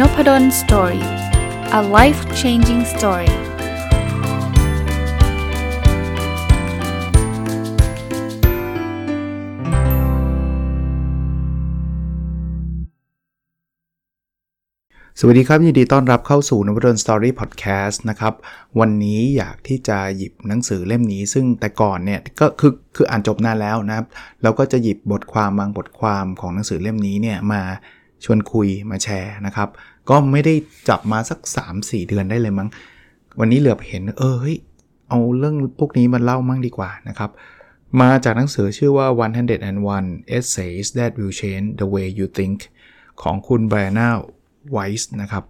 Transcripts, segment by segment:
Nopadol's Story a life changing story สวัสดีครับ ยินดีต้อนรับเข้าสู่นพดล Story พอดแคสต์นะครับ วันนี้อยากที่จะหยิบหนังสือเล่มนี้ ซึ่งแต่ก่อนเนี่ยก็คือคืออ่านจบนานแล้วนะครับ แล้วก็จะหยิบบทความบางบทความของหนังสือเล่มนี้เนี่ยมาชวนคุยมาแชร์นะครับ ก็ไม่ได้จับมาสัก 3-4 เดือนได้เลยมั้ง วันนี้เหลือบเห็น เออเฮ้ยเอาเรื่องพวกนี้มาเล่ามั่งดีกว่านะครับ มาจากหนังสือชื่อว่า 101 Essays That Will Change the Way You Think ของคุณ Brianna Weiss นะครับ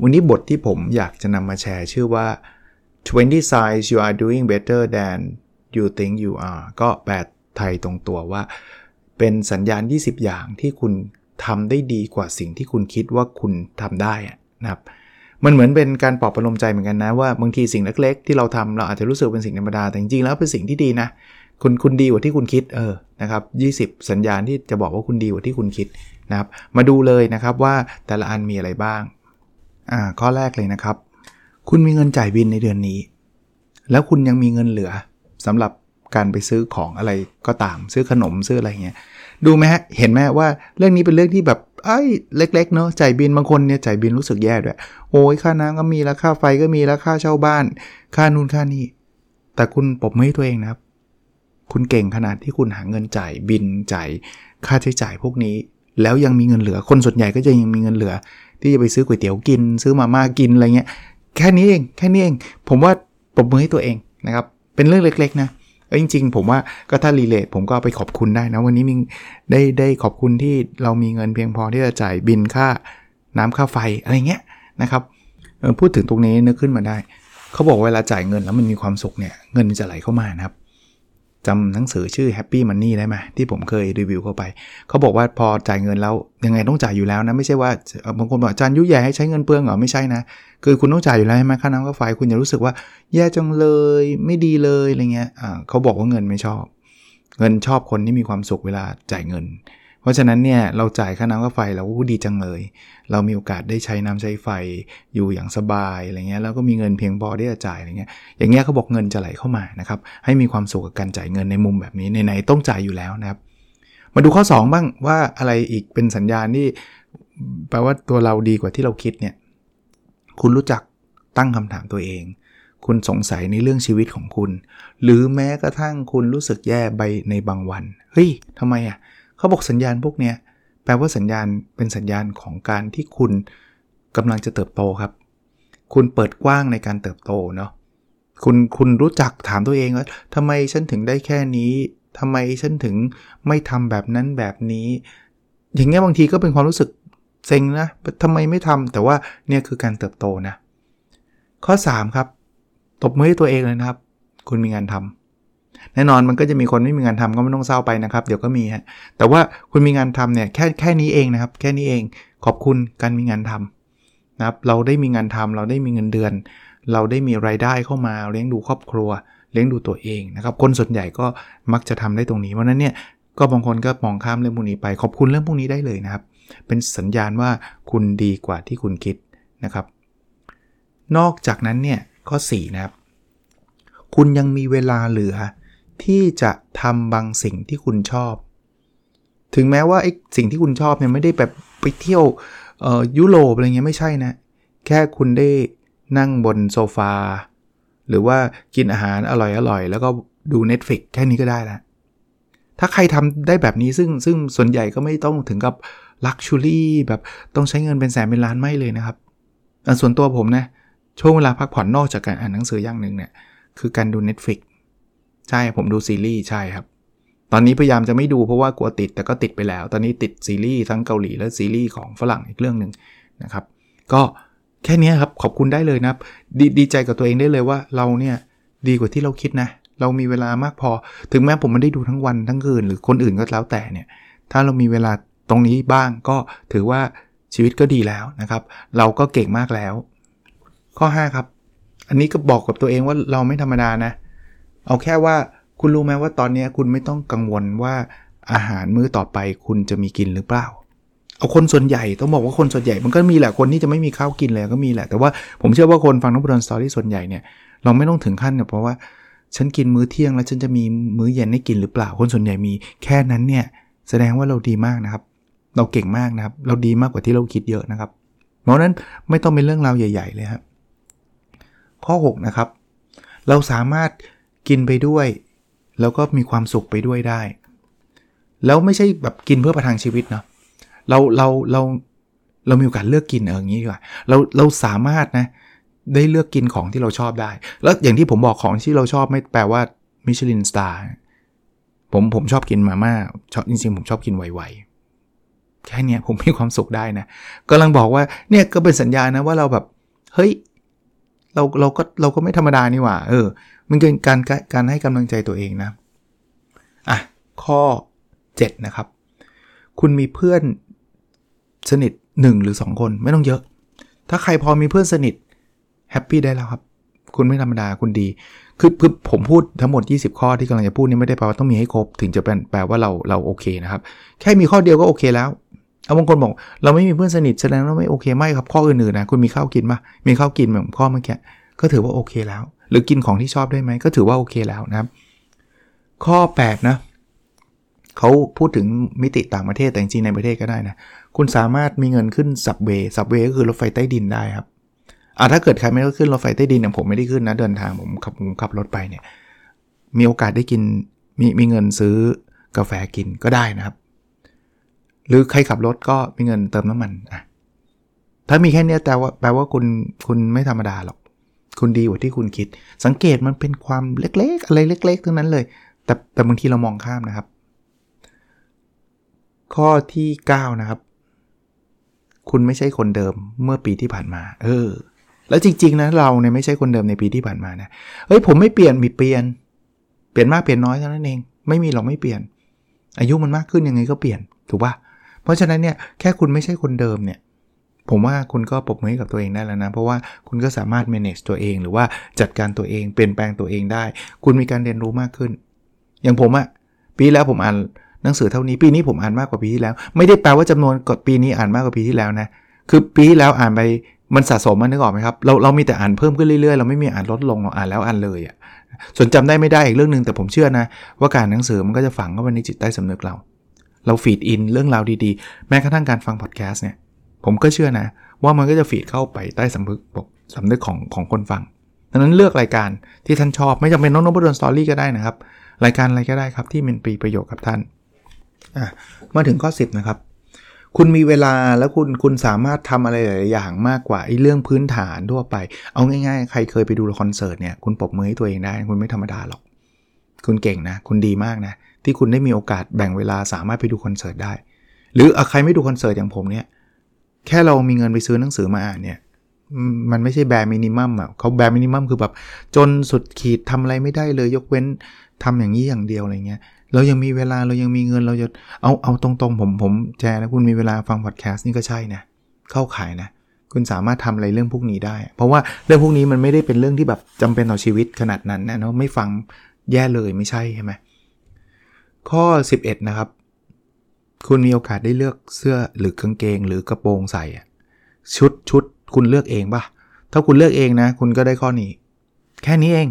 วันนี้บทที่ผมอยากจะนำมาแชร์ชื่อว่า 20 signs you are doing better than you think you are ก็แปลไทยตรงตัวว่า เป็นสัญญาณ 20 อย่างที่คุณ ทำได้ดีกว่าสิ่งที่คุณคิดว่าคุณทำได้นะครับ มันเหมือนเป็นการปลอบประโลมใจเหมือนกันนะว่าบางทีสิ่งเล็ก ๆ ที่เราทำเราอาจจะรู้สึกเป็นสิ่งธรรมดาแต่จริงๆแล้วเป็นสิ่งที่ดีนะคุณคุณดีกว่าที่คุณคิดเออนะครับ20สัญญาณที่จะบอกว่าคุณดีกว่าที่คุณคิดนะครับ มาดูเลยนะครับว่าแต่ละอันมีอะไรบ้างอ่าข้อแรกเลยนะครับ คุณมีเงินจ่ายบินในเดือนนี้ แล้วคุณยังมีเงินเหลือสำหรับการไปซื้อของอะไรก็ตามซื้อขนมซื้ออะไรเงี้ย ดูไหมฮะ เห็นไหมว่าเรื่องนี้เป็นเรื่องที่แบบไอ้เล็ก ๆ เนาะจ่ายบินบางคนเนี่ยจ่ายบินรู้สึกแย่ด้วย โอ้ยค่าน้ำก็มีแล้วค่าไฟก็มีแล้วค่าเช่าบ้าน ค่านู่นค่านี่แต่คุณปบมือให้ตัวเองนะครับ คุณเก่งขนาดที่คุณหาเงินจ่ายบินจ่ายค่าใช้จ่ายพวกนี้ แล้วยังมีเงินเหลือคนส่วนใหญ่ก็จะยังมีเงินเหลือ ที่จะไปซื้อก๋วยเตี๋ยวกิน ซื้อมาม่ากินอะไรเงี้ยแค่นี้เองแค่นี้เอง ผมว่าปบมือให้ตัวเองนะครับเป็นเรื่องเล็กๆนะ จริง ๆ ผมว่าก็ถ้ารีเลทผมก็ไปขอบคุณได้นะ วันนี้มีได้ได้ขอบคุณที่เรามีเงินเพียงพอที่จะจ่ายบินค่าน้ำค่าไฟอะไรเงี้ยนะครับพูดถึงตรงนี้นึกขึ้นมาได้ เขาบอกเวลาจ่ายเงินแล้วมันมีความสุขเนี่ยเงินจะไหลเข้ามานะครับ จำหนังสือชื่อ Happy Money ได้ไหมที่ผมเคยรีวิวเข้าไป เขาบอกว่าพอจ่ายเงินแล้ว ยังไงต้องจ่ายอยู่แล้วนะ ไม่ใช่ว่าบางคนบอกอาจารย์ยุ่ยใหญ่ให้ใช้เงินเปลืองเหรอ ไม่ใช่นะ คือคุณต้องจ่ายอยู่แล้วใช่ไหมค่าน้ำค่าไฟคุณจะรู้สึกว่า แย่จังเลยไม่ดีเลยอะไรเงี้ยเขาบอกว่าเงินไม่ชอบ เงินชอบคนที่มีความสุขเวลาจ่ายเงิน เพราะฉะนั้นเนี่ยเราจ่ายค่าน้ำค่าไฟเราก็ดีจังเลย เรามีโอกาสได้ใช้น้ำใช้ไฟอยู่อย่างสบายอะไรเงี้ยแล้วก็มีเงินเพียงพอที่จะจ่ายอะไรเงี้ยอย่างเงี้ยเขาบอกเงินจะไหลเข้ามานะครับให้มีความสุขกับการจ่ายเงินในมุมแบบนี้ในไหนต้องจ่ายอยู่แล้วนะครับ มาดูข้อ 2 บ้างว่าอะไรอีกเป็นสัญญาณที่แปลว่าตัวเราดีกว่าที่เราคิดเนี่ยคุณรู้จักตั้งคำถามตัวเองคุณสงสัยในเรื่องชีวิตของคุณ หรือแม้กระทั่งคุณรู้สึกแย่ไปในบางวัน เฮ้ยทำไมอะ่ะ เขาบอกสัญญาณพวกเนี้ยแปลว่าสัญญาณเป็นสัญญาณของการที่คุณกำลังจะเติบโตครับ คุณเปิดกว้างในการเติบโตเนาะคุณคุณรู้จักถามตัวเองว่าทำไมฉันถึงได้แค่นี้ทำไมฉันถึงไม่ทำแบบนั้นแบบนี้ อย่างเงี้ยบางทีก็เป็นความรู้สึกเซ็งนะทำไมไม่ทำแต่ว่าเนี่ยคือการเติบโตนะ ข้อ 3 ครับ ตบมือให้ตัวเองเลยนะครับ คุณมีงานทำ แน่นอนมันก็จะมีคนไม่มีงานทำก็ไม่ต้องเศร้าไปนะครับ เดี๋ยวก็มีฮะแต่ว่าคุณมีงานทำเนี่ยแค่แค่นี้เองนะครับ แค่นี้เองขอบคุณการมีงานทำนะครับ เราได้มีงานทำเราได้มีเงินเดือน เราได้มีไรายได้เข้ามาเลี้ยงดูครอบครัว เลี้ยงดูตัวเองนะครับ คนส่วนใหญ่ก็มักจะทำได้ตรงนี้เพราะนั้นเนี่ยก็บางคนก็มองข้ามเรื่องพวกนี้ไปขอบคุณเรื่องพวกนี้ได้เลยนะครับ เป็นสัญญาณว่าคุณดีกว่าที่คุณคิดนะครับ นอกจากนั้นเนี่ยข้อ4นะครับ คุณยังมีเวลาเหลือ ที่จะทำบางสิ่งที่คุณชอบ ถึงแม้ว่าไอ้สิ่งที่คุณชอบเนี่ยไม่ได้แบบไปเที่ยวยุโรปอะไรเงี้ยไม่ใช่นะ แค่คุณได้นั่งบนโซฟา หรือว่ากินอาหารอร่อยๆ แล้วก็ดู Netflix แค่นี้ก็ได้แล้วถ้าใครทำได้แบบนี้ซึ่งซึ่งส่วนใหญ่ก็ไม่ต้องถึงกับลักชูรี่แบบต้องใช้เงินเป็นแสนเป็นล้านไม่เลยนะครับส่วนตัวผมนะ ช่วงเวลาพักผ่อนนอกจากการอ่านหนังสืออย่างหนึ่งเนี่ย คือการดู Netflix ใช่ผมดูซีรีส์ใช่ครับ ตอนนี้พยายามจะไม่ดูเพราะว่ากลัวติดแต่ก็ติดไปแล้ว ตอนนี้ติดซีรีส์ทั้งเกาหลีและซีรีส์ของฝรั่งอีกเรื่องหนึ่งนะครับ ก็แค่นี้ครับขอบคุณได้เลยนะครับดดีใจกับตัวเองได้เลยว่าเราเนี่ยดีกว่าที่เราคิดนะ เรามีเวลามากพอ ถึงแม้ผมไม่ได้ดูทั้งวันทั้งคืนหรือคนอื่นก็แล้วแต่เนี่ย ถ้าเรามีเวลาตรงนี้บ้างก็ถือว่าชีวิตก็ดีแล้วนะครับ เราก็เก่งมากแล้ว ข้อ 5 ครับ อันนี้ก็บอกกับตัวเองว่าเราไม่ธรรมดานะเเอาแค่ว่าคุณรู้ไหมว่าตอนนี้คุณไม่ต้องกังวลว่าอาหารมื้อต่อไปคุณจะมีกินหรือเปล่า เอาคนส่วนใหญ่ต้องบอกว่าคนส่วนใหญ่มันก็มีแหละคนที่จะไม่มีข้าวกินเลยก็มีแหละ แต่ว่าผมเชื่อว่าคนฟังนักบดอนสตอรี่ส่วนใหญ่เนี่ยเราไม่ต้องถึงขั้นเนี่ยเพราะว่าฉันกินมื้อเที่ยงแล้วฉันจะมีมื้อเย็นให้กินหรือเปล่า คนส่วนใหญ่มีแค่นั้นเนี่ยแสดงว่าเราดีมากนะครับ เราเก่งมากนะครับ เราดีมากกว่าที่เราคิดเยอะนะครับ เพราะนั้นไม่ต้องเป็นเรื่องราวใหญ่ ๆ เลยครับข้อ 6 นะครับ เราสามารถ กินไปด้วย แล้วก็มีความสุขไปด้วยได้ แล้วไม่ใช่แบบกินเพื่อประทังชีวิตเนาะเราเราเราเรามีโอกาสเลือกกินเอออย่างนี้ดีกว่าเราเราสามารถนะได้เลือกกินของที่เราชอบได้ แล้วอย่างที่ผมบอกของที่เราชอบไม่แปลว่ามิชลินสตาร์ผมผมชอบกินมาม่าชอบจริงๆผมชอบกินไวๆแค่นี้ผมมีความสุขได้นะกำลังบอกว่าเนี่ยก็เป็นสัญญาณนะว่าเราแบบเฮ้ย เราเราก็เราก็ไม่ธรรมดานี่หว่า เออ มันเป็นการการให้กำลังใจตัวเองนะ อะ ข้อ 7 นะครับ คุณมีเพื่อนสนิท 1 หรือ 2 คนไม่ต้องเยอะ ถ้าใครพอมีเพื่อนสนิทแฮปปี้ได้แล้วครับ คุณไม่ธรรมดาคุณดีคือคือผมพูดทั้งหมด 20 ข้อที่กำลังจะพูดนี่ไม่ได้แปลว่าต้องมีให้ครบ ถึงจะเป็นแปลว่าเราเราโอเคนะครับ แค่มีข้อเดียวก็โอเคแล้ว เอาบางคนบอกเราไม่มีเพื่อนสนิทแสดงว่าไม่โอเคไม่ครับข้ออื่นๆนะคุณมีข้าวกินปะมีข้าวกินแบบข้อเมื่อกี้ก็ถือว่าโอเคแล้ว หรือกินของที่ชอบได้ไหมก็ถือว่าโอเคแล้วนะครับข้อ 8 นะเขาพูดถึงมิติต่างประเทศแต่จริงในประเทศก็ได้นะ คุณสามารถมีเงินขึ้นสับเวสับเวก็คือรถไฟใต้ดินได้ครับอ่าถ้าเกิดใครไม่ได้ขึ้นรถไฟใต้ดินอย่างผมไม่ได้ขึ้นนะเดินทางผมขับผมขับรถไปเนี่ยมีโอกาสได้กินมีมีเงินซื้อกาแฟกินก็ได้นะครับ หรือใครขับรถก็มีเงินเติมน้ำมันอะถ้ามีแค่นี้แต่ว่าแปลว่าคุณคุณไม่ธรรมดาหรอก คุณดีกว่าที่คุณคิด สังเกตมันเป็นความเล็กๆ อะไรเล็ก ๆ ทั้งนั้นเลย แต่แต่บางทีเรามองข้ามนะครับ ข้อที่ 9 นะครับ คุณไม่ใช่คนเดิมเมื่อปีที่ผ่านมา เออ แล้วจริง ๆ นะเราเนี่ยไม่ใช่คนเดิมในปีที่ผ่านมานะเฮ้ยผมไม่เปลี่ยนมีเปลี่ยน เปลี่ยนมากเปลี่ยนน้อยเท่านั้นเอง ไม่มีหรอกไม่เปลี่ยน อายุมันมากขึ้นยังไงก็เปลี่ยนถูกปะ เพราะฉะนั้นเนี่ยแค่คุณไม่ใช่คนเดิมเนี่ยผมว่าคุณก็ปรบมือให้กับตัวเองได้แล้วนะ เพราะว่าคุณก็สามารถ manage ตัวเอง หรือว่าจัดการตัวเองเปลี่ยนแปลงตัวเองได้ คุณมีการเรียนรู้มากขึ้น อย่างผมอะปีแล้วผมอ่านหนังสือเท่านี้ปีนี้ผมอ่านมากกว่าปีที่แล้ว ไม่ได้แปลว่าจำนวนกดปีนี้อ่านมากกว่าปีที่แล้วนะคือปีที่แล้วอ่านไปมันสะสมมันนึกออกไหมครับเราเรามีแต่อ่านเพิ่มขึ้นเรื่อยๆ เราไม่มีอ่านลดลงเราอ่านแล้วอ่านเลยอะส่วนจำได้ไม่ได้อีกเรื่องหนึ่งแต่ผมเชื่อนะ ว่าการหนังสือมันก็จะฝังเข้าไปในจิตใต้สำนึกเรา เรา feed in เรื่องราวดีๆ แม้กระทั่งการฟังพอดแคสต์เนี่ย ผมก็เชื่อนะ ว่ามันก็จะ feed เข้าไปใต้สำนึกสำนึกของของคนฟังดังนั้นเลือกรายการที่ท่านชอบไม่จำเป็นต้องนพดล Story ก็ได้นะครับ รายการอะไรก็ได้ครับที่มันมีประโยชน์กับท่านมาถึงข้อ 10 นะครับ คุณมีเวลาแล้วคุณคุณสามารถทำอะไรหลายอย่างมากกว่าไอ้เรื่องพื้นฐานทั่วไป เอาง่ายๆ ใครเคยไปดูคอนเสิร์ตเนี่ยคุณปรบมือให้ตัวเองได้ คุณไม่ธรรมดาหรอก คุณเก่งนะ คุณดีมากนะ ที่คุณได้มีโอกาสแบ่งเวลาสามารถไปดูคอนเสิร์ตได้ หรือใครไม่ดูคอนเสิร์ตอย่างผมเนี่ยแค่เรามีเงินไปซื้อหนังสือมาอ่านเนี่ยมันไม่ใช่ bare minimum อะเขา bare minimum คือแบบจนสุดขีดทำอะไรไม่ได้เลยยกเว้นทำอย่างนี้อย่างเดียวอะไรเงี้ยเรายังมีเวลาเรายังมีเงินเราจะเอาเอาตรงๆ ผมผมแชร์แล้วคุณมีเวลาฟังพอดแคสต์นี่ก็ใช่นะเข้าขายนะคุณสามารถทำอะไรเรื่องพวกนี้ได้ เพราะว่าเรื่องพวกนี้มันไม่ได้เป็นเรื่องที่แบบจำเป็นต่อชีวิตขนาดนั้นนะเนาะไม่ฟังแย่เลยไม่ใช่ใช่ไหม ข้อ 11 นะครับ คุณมีโอกาสได้เลือกเสื้อหรือกางเกงหรือกระโปรงใส่ชุดชุดคุณเลือกเองปะถ้าคุณเลือกเองนะ คุณก็ได้ข้อนี้ แค่นี้เอง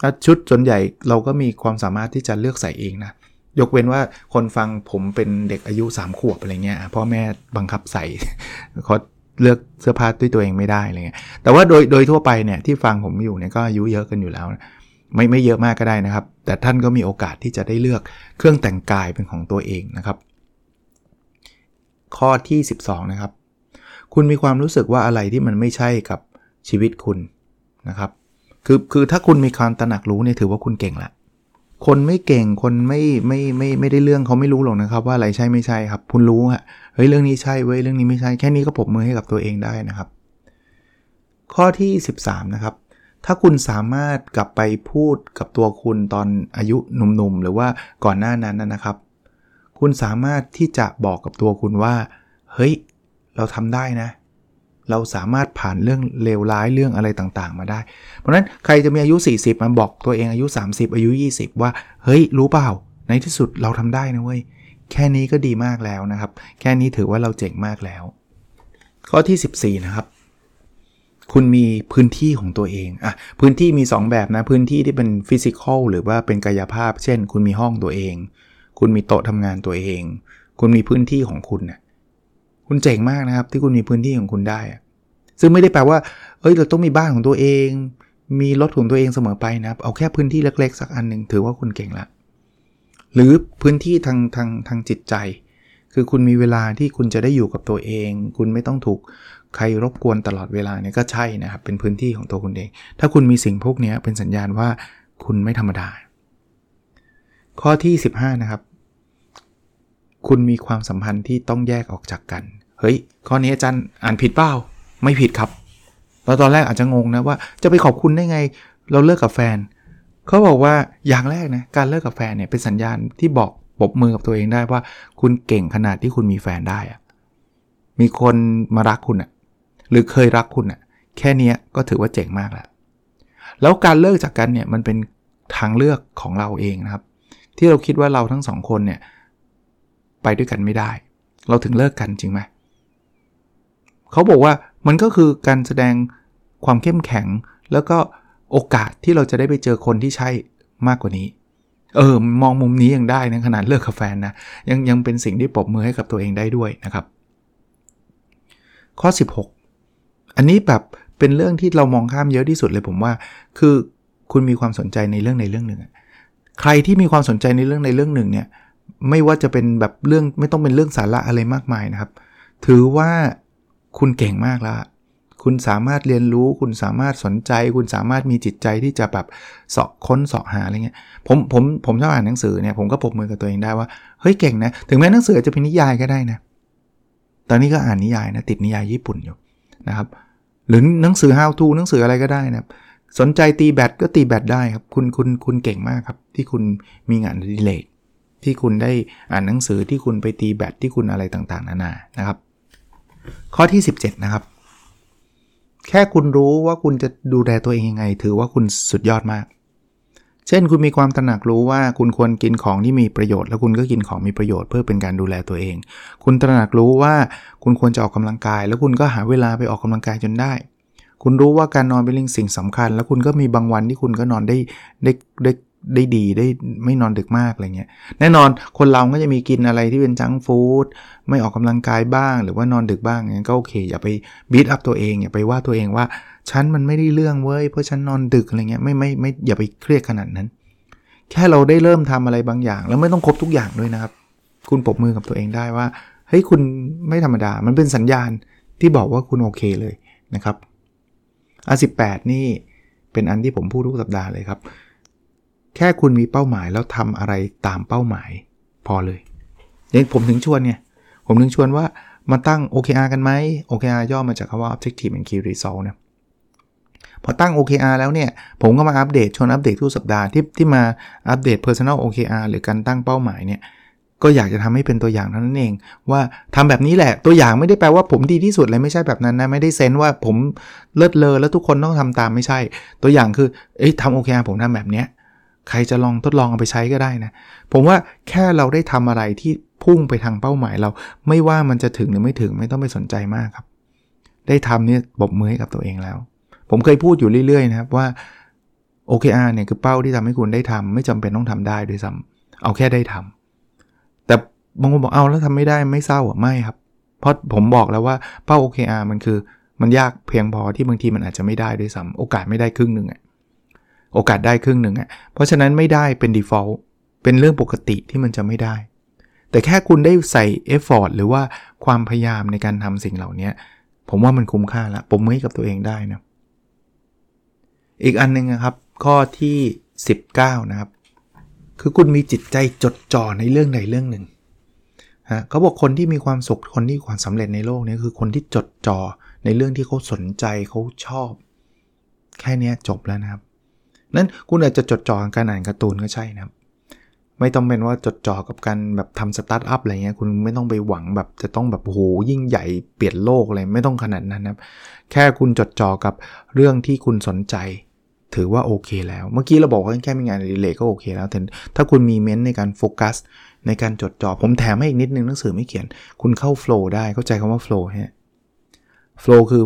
แล้วชุดส่วนใหญ่เราก็มีความสามารถที่จะเลือกใส่เองนะ ยกเว้นว่าคนฟังผมเป็นเด็กอายุ 3 ขวบอะไรเงี้ยพ่อแม่บังคับใส่เขาเลือกเสื้อผ้าด้วยตัวเองไม่ได้อะไรเงี้ยแต่ว่าโดยโดยทั่วไปเนี่ยที่ฟังผมอยู่เนี่ยก็อายุเยอะกันอยู่แล้วนะ ไม่ไม่เยอะมากก็ได้นะครับ แต่ท่านก็มีโอกาสที่จะได้เลือกเครื่องแต่งกายเป็นของตัวเองนะครับ ข้อที่ 12 นะครับ คุณมีความรู้สึกว่าอะไรที่มันไม่ใช่กับชีวิตคุณนะครับ คือคือถ้าคุณมีความตระหนักรู้เนี่ยถือว่าคุณเก่งละคนไม่เก่งคนไม่ไม่ไม่ไม่ได้เรื่องเขาไม่รู้หรอกนะครับ ว่าอะไรใช่ไม่ใช่ครับ คุณรู้อะเฮ้ยเรื่องนี้ใช่เว้ยเรื่องนี้ไม่ใช่แค่นี้ก็ปรบมือให้กับตัวเองได้นะครับ ข้อที่ 13 นะครับ ถ้าคุณสามารถกลับไปพูดกับตัวคุณตอนอายุหนุ่มๆ หรือว่าก่อนหน้านั้นนะครับ คุณสามารถที่จะบอกกับตัวคุณว่า เฮ้ย เราทำได้นะ เราสามารถผ่านเรื่องเลวร้ายเรื่องอะไรต่างๆ มาได้ เพราะนั้นใครจะมีอายุ 40 มาบอกตัวเองอายุ 30 อายุ 20 ว่า เฮ้ย รู้เปล่า ในที่สุดเราทำได้นะเว้ย แค่นี้ก็ดีมากแล้วนะครับ แค่นี้ถือว่าเราเจ๋งมากแล้ว ข้อที่ 14 นะครับ คุณมีพื้นที่ของตัวเองอะพื้นที่มี 2 แบบนะ พื้นที่ที่เป็นฟิสิกอลหรือว่าเป็นกายภาพ เช่น คุณมีห้องตัวเอง คุณมีโต๊ะทำงานตัวเอง คุณมีพื้นที่ของคุณนะคุณเจ๋งมากนะครับที่คุณมีพื้นที่ของคุณได้ ซึ่งไม่ได้แปลว่า เอ้ยเราต้องมีบ้านของตัวเอง มีรถของตัวเองเสมอไปนะครับ เอาแค่พื้นที่เล็กๆ สักอันหนึ่งถือว่าคุณเก่งละหรือพื้นที่ทางทางทางจิตใจ คือคุณมีเวลาที่คุณจะได้อยู่กับตัวเอง คุณไม่ต้องถูก ใครรบกวนตลอดเวลาเนี่ยก็ใช่นะครับเป็นพื้นที่ของตัวคุณเอง ถ้าคุณมีสิ่งพวกนี้เป็นสัญญาณว่าคุณไม่ธรรมดา ข้อที่ 15 นะครับ คุณมีความสัมพันธ์ที่ต้องแยกออกจากกัน เฮ้ย ข้อนี้อาจารย์อ่านผิดเปล่า ไม่ผิดครับเราตอนแรกอาจจะงงนะว่าจะไปขอบคุณได้ไงเราเลิกกับแฟน เขาบอกว่าอย่างแรกนะการเลิกกับแฟนเนี่ยเป็นสัญญาณที่บอกปบมือกับตัวเองได้ว่าคุณเก่งขนาดที่คุณมีแฟนได้อะมีคนมารักคุณอะ หรือเคยรักคุณอะแค่นี้ก็ถือว่าเจ๋งมากแล้ว แล้วการเลิกจากกันเนี่ยมันเป็นทางเลือกของเราเองนะครับ ที่เราคิดว่าเราทั้งสองคนเนี่ยไปด้วยกันไม่ได้ เราถึงเลิกกันจริงไหมเขาบอกว่ามันก็คือการแสดงความเข้มแข็ง แล้วก็โอกาสที่เราจะได้ไปเจอคนที่ใช่มากกว่านี้ เออ มองมุมนี้ยังได้นะขนาดเลิกกับแฟนนะยังยังเป็นสิ่งที่ปรบมือให้กับตัวเองได้ด้วยนะครับ ข้อ 16 อันนี้แบบเป็นเรื่องที่เรามองข้ามเยอะที่สุดเลยผมว่า คือคุณมีความสนใจในเรื่องในเรื่องหนึ่งใครที่มีความสนใจในเรื่องในเรื่องหนึ่งเนี่ยไม่ว่าจะเป็นแบบเรื่องไม่ต้องเป็นเรื่องสาระอะไรมากมายนะครับ ถือว่าคุณเก่งมากแล้วคุณสามารถเรียนรู้ คุณสามารถสนใจ คุณสามารถมีจิตใจที่จะแบบเสาะค้นเสาะหาอะไรเงี้ยผมผมผมชอบอ่านหนังสือเนี่ยผมก็ปรบมือกับตัวเองได้ว่าเฮ้ยเก่งนะ ถึงแม้หนังสือจะเป็นนิยายก็ได้นะ ตอนนี้ก็อ่านนิยายนะติดนิยายญี่ปุ่นอยู่ นะครับ หรือหนังสือ how to หนังสืออะไรก็ได้นะครับ สนใจตีแบตก็ตีแบตได้ครับ คุณคุณคุณเก่งมากครับ ที่คุณมีงานดีเลกที่คุณได้อ่านหนังสือที่คุณไปตีแบตที่คุณอะไรต่างๆ นานานะครับ ข้อที่ 17 นะครับ แค่คุณรู้ว่าคุณจะดูแลตัวเองยังไง ถือว่าคุณสุดยอดมาก เช่นคุณมีความตระหนักรู้ว่าคุณควรกินของที่มีประโยชน์ แล้วคุณก็กินของมีประโยชน์เพื่อเป็นการดูแลตัวเอง คุณตระหนักรู้ว่าคุณควรจะออกกำลังกาย แล้วคุณก็หาเวลาไปออกกำลังกายจนได้ คุณรู้ว่าการนอนเป็นเรื่องสิ่งสำคัญ แล้วคุณก็มีบางวันที่คุณก็นอนได้ได้ได้ได้ดีได้ไม่นอนดึกมากอะไรเงี้ยแน่นอนคนเราก็จะมีกินอะไรที่เป็นจังฟู้ดไม่ออกกำลังกายบ้าง หรือว่านอนดึกบ้างงั้นก็โอเค อย่าไปบีทอัพตัวเองอย่าไปว่าตัวเองว่า ฉันมันไม่ได้เรื่องเว้ยเพราะฉันนอนดึกอะไรเงี้ยไม่ไม่ไม่อย่าไปเครียดขนาดนั้น แค่เราได้เริ่มทำอะไรบางอย่าง แล้วไม่ต้องครบทุกอย่างด้วยนะครับ คุณปรบมือกับตัวเองได้ว่าเฮ้ยคุณไม่ธรรมดา มันเป็นสัญญาณที่บอกว่าคุณโอเคเลยนะครับอันสินี่เป็นอันที่ผมพูดทุกสัปดาห์เลยครับ แค่คุณมีเป้าหมายแล้วทำอะไรตามเป้าหมายพอเลยเนี่ยผมถึงชวนเนี่ยผมถึงชวนว่ามาตั้ง OKR กันไหม OKR ย่อมาจากคำว่า Objective and Key Result เนี่ย พอตั้ง OKR แล้วเนี่ย ผมก็มาอัปเดตชวนอัปเดตทุกสัปดาห์ที่ที่มาอัปเดต Personal OKR หรือการตั้งเป้าหมายเนี่ยก็อยากจะทำให้เป็นตัวอย่างเท่านั้นเอง ว่าทำแบบนี้แหละตัวอย่างไม่ได้แปลว่าผมดีที่สุดเลยไม่ใช่แบบนั้นนะไม่ได้เซนว่าผมเลิศเลอแล้วทุกคนต้องทำตามไม่ใช่ ตัวอย่างคือเอ้ยทำ OKR ผมทำแบบเนี้ยใครจะลองทดลองเอาไปใช้ก็ได้นะ ผมว่าแค่เราได้ทำอะไรที่พุ่งไปทางเป้าหมายเรา ไม่ว่ามันจะถึงหรือไม่ถึงไม่ต้องไปสนใจมากครับ ได้ทำเนี่ยบกมือให้กับตัวเองแล้ว ผมเคยพูดอยู่เรื่อยๆนะครับว่า OKR เนี่ยคือเป้าที่ทำให้คุณได้ทำไม่จำเป็นต้องทำได้ด้วยซ้ำเอาแค่ได้ทำแต่บางคนบอกเอาแล้วทำไม่ได้ไม่เศร้าอะไม่ครับ เพราะผมบอกแล้วว่าเป้า OKR มันคือมันยากเพียงพอที่บางทีมันอาจจะไม่ได้ด้วยซ้ำโอกาสไม่ได้ครึ่งหนึ่งอะโอกาสได้ครึ่งหนึ่งอะเพราะฉะนั้นไม่ได้เป็น default เป็นเรื่องปกติที่มันจะไม่ได้ แต่แค่คุณได้ใส่ effort หรือว่าความพยายามในการทำสิ่งเหล่านี้ผมว่ามันคุ้มค่าละผมมือกับตัวเองได้นะ อีกอันนึงนะครับ ข้อที่ 19 นะครับ คือคุณมีจิตใจจดจ่อในเรื่องใดเรื่องหนึ่งฮะเขาบอกคนที่มีความสุขคนที่ความสำเร็จในโลกนี้คือคนที่จดจ่อในเรื่องที่เขาสนใจเขาชอบ แค่นี้จบแล้วนะครับนั้นคุณอาจจะจดจ่อกับการอ่านการ์ตูนก็ใช่นะครับ ไม่ต้องเป็นว่าจดจ่อกับการแบบทำสตาร์ทอัพอะไรเงี้ยคุณไม่ต้องไปหวังแบบจะต้องแบบโหยิ่งใหญ่เปลี่ยนโลกอะไรไม่ต้องขนาดนั้นนะครับ แค่คุณจดจ่อกับเรื่องที่คุณสนใจ ถือว่าโอเคแล้ว เมื่อกี้เราบอกว่าแค่มีงานอดิเรกก็โอเคแล้วแต่ถ้าคุณมีเม้นในการโฟกัส ในการจดจ่อผมแถมให้อีกนิดนึงหนังสือไม่เขียน คุณเข้าโฟล์ได้เข้าใจคำว่าโฟล์ฮะโฟล์คือ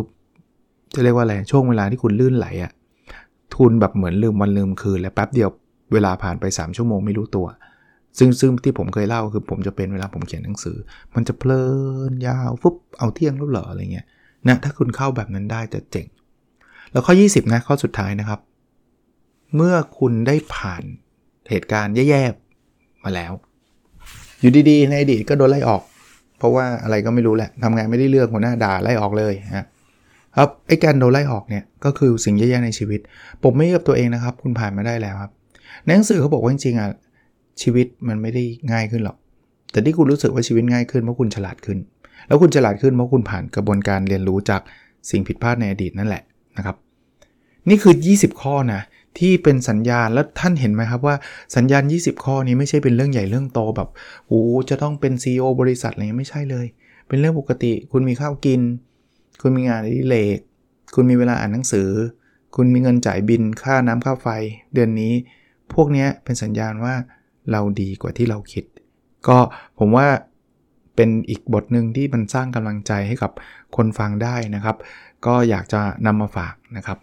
จะเรียกว่าอะไรช่วงเวลาที่คุณลื่นไหลอะทุนแบบเหมือนลืมวันลืมคืน แล้วแป๊บเดียวเวลาผ่านไป 3 ชั่วโมงไม่รู้ตัว ซึ่งซึ่งที่ผมเคยเล่าคือผมจะเป็นเวลาผมเขียนหนังสือ มันจะเพลินยาวฟุบเอาเที่ยงแล้วเหรออะไรเงี้ยนะถ้าคุณเข้าแบบนั้นได้จะเจ๋ง แล้วข้อ 20 นะข้อสุดท้ายนะครับ เมื่อคุณได้ผ่านเหตุการณ์แย่ๆมาแล้ว อยู่ดีๆ ในอดีตก็โดนไล่ออก เพราะว่าอะไรก็ไม่รู้แหละทำงานไม่ได้เลือกหัวหน้าด่าไล่ออกเลยครับไอ้การโดนไล่ออกเนี่ยก็คือสิ่งแย่ๆในชีวิต ผมไม่กับตัวเองนะครับ คุณผ่านมาได้แล้วครับในหนังสือเขาบอกว่าจริงๆอะชีวิตมันไม่ได้ง่ายขึ้นหรอก แต่ที่คุณรู้สึกว่าชีวิตง่ายขึ้นเพราะคุณฉลาดขึ้น แล้วคุณฉลาดขึ้นเพราะคุณผ่านกระบวนการเรียนรู้จากสิ่งผิดพลาดในอดีตนั่นแหละนะครับ นี่คือ 20 ข้อนะ ที่เป็นสัญญาณแล้วท่านเห็นไหมครับว่าสัญญาณ 20 ข้อนี้ไม่ใช่เป็นเรื่องใหญ่เรื่องโตแบบโอ้จะต้องเป็น CEO บริษัทอะไรไม่ใช่เลย เป็นเรื่องปกติ คุณมีข้าวกิน คุณมีงานอดิเรกคุณมีเวลาอ่านหนังสือ คุณมีเงินจ่ายบินค่าน้ำค่าไฟ เดือนนี้ พวกนี้เป็นสัญญาณว่าเราดีกว่าที่เราคิด ก็ผมว่าเป็นอีกบทหนึ่งที่มันสร้างกำลังใจให้กับคนฟังได้นะครับ ก็อยากจะนำมาฝากนะครับ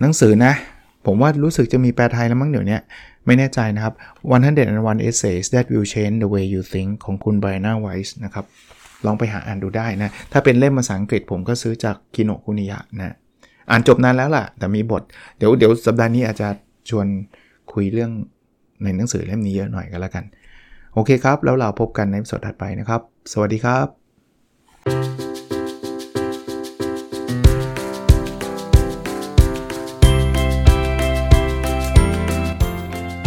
หนังสือนะ ผมว่ารู้สึกจะมีแปลไทยแล้วมั้งเดี๋ยวนี้ไม่แน่ใจนะครับ 101 essays that will change the way you think ของคุณ Brianna Weiss นะครับ ลองไปหาอ่านดูได้นะ ถ้าเป็นเล่มภาษาอังกฤษผมก็ซื้อจากคิโนคุนิยะนะ อ่านจบนานแล้วล่ะ แต่มีบท เดี๋ยวเดี๋ยวสัปดาห์นี้อาจจะชวนคุยเรื่องในหนังสือเล่มนี้เยอะหน่อยกันแล้วกัน โอเคครับ แล้วเราพบกันในสดถัดไปนะครับ สวัสดีครับ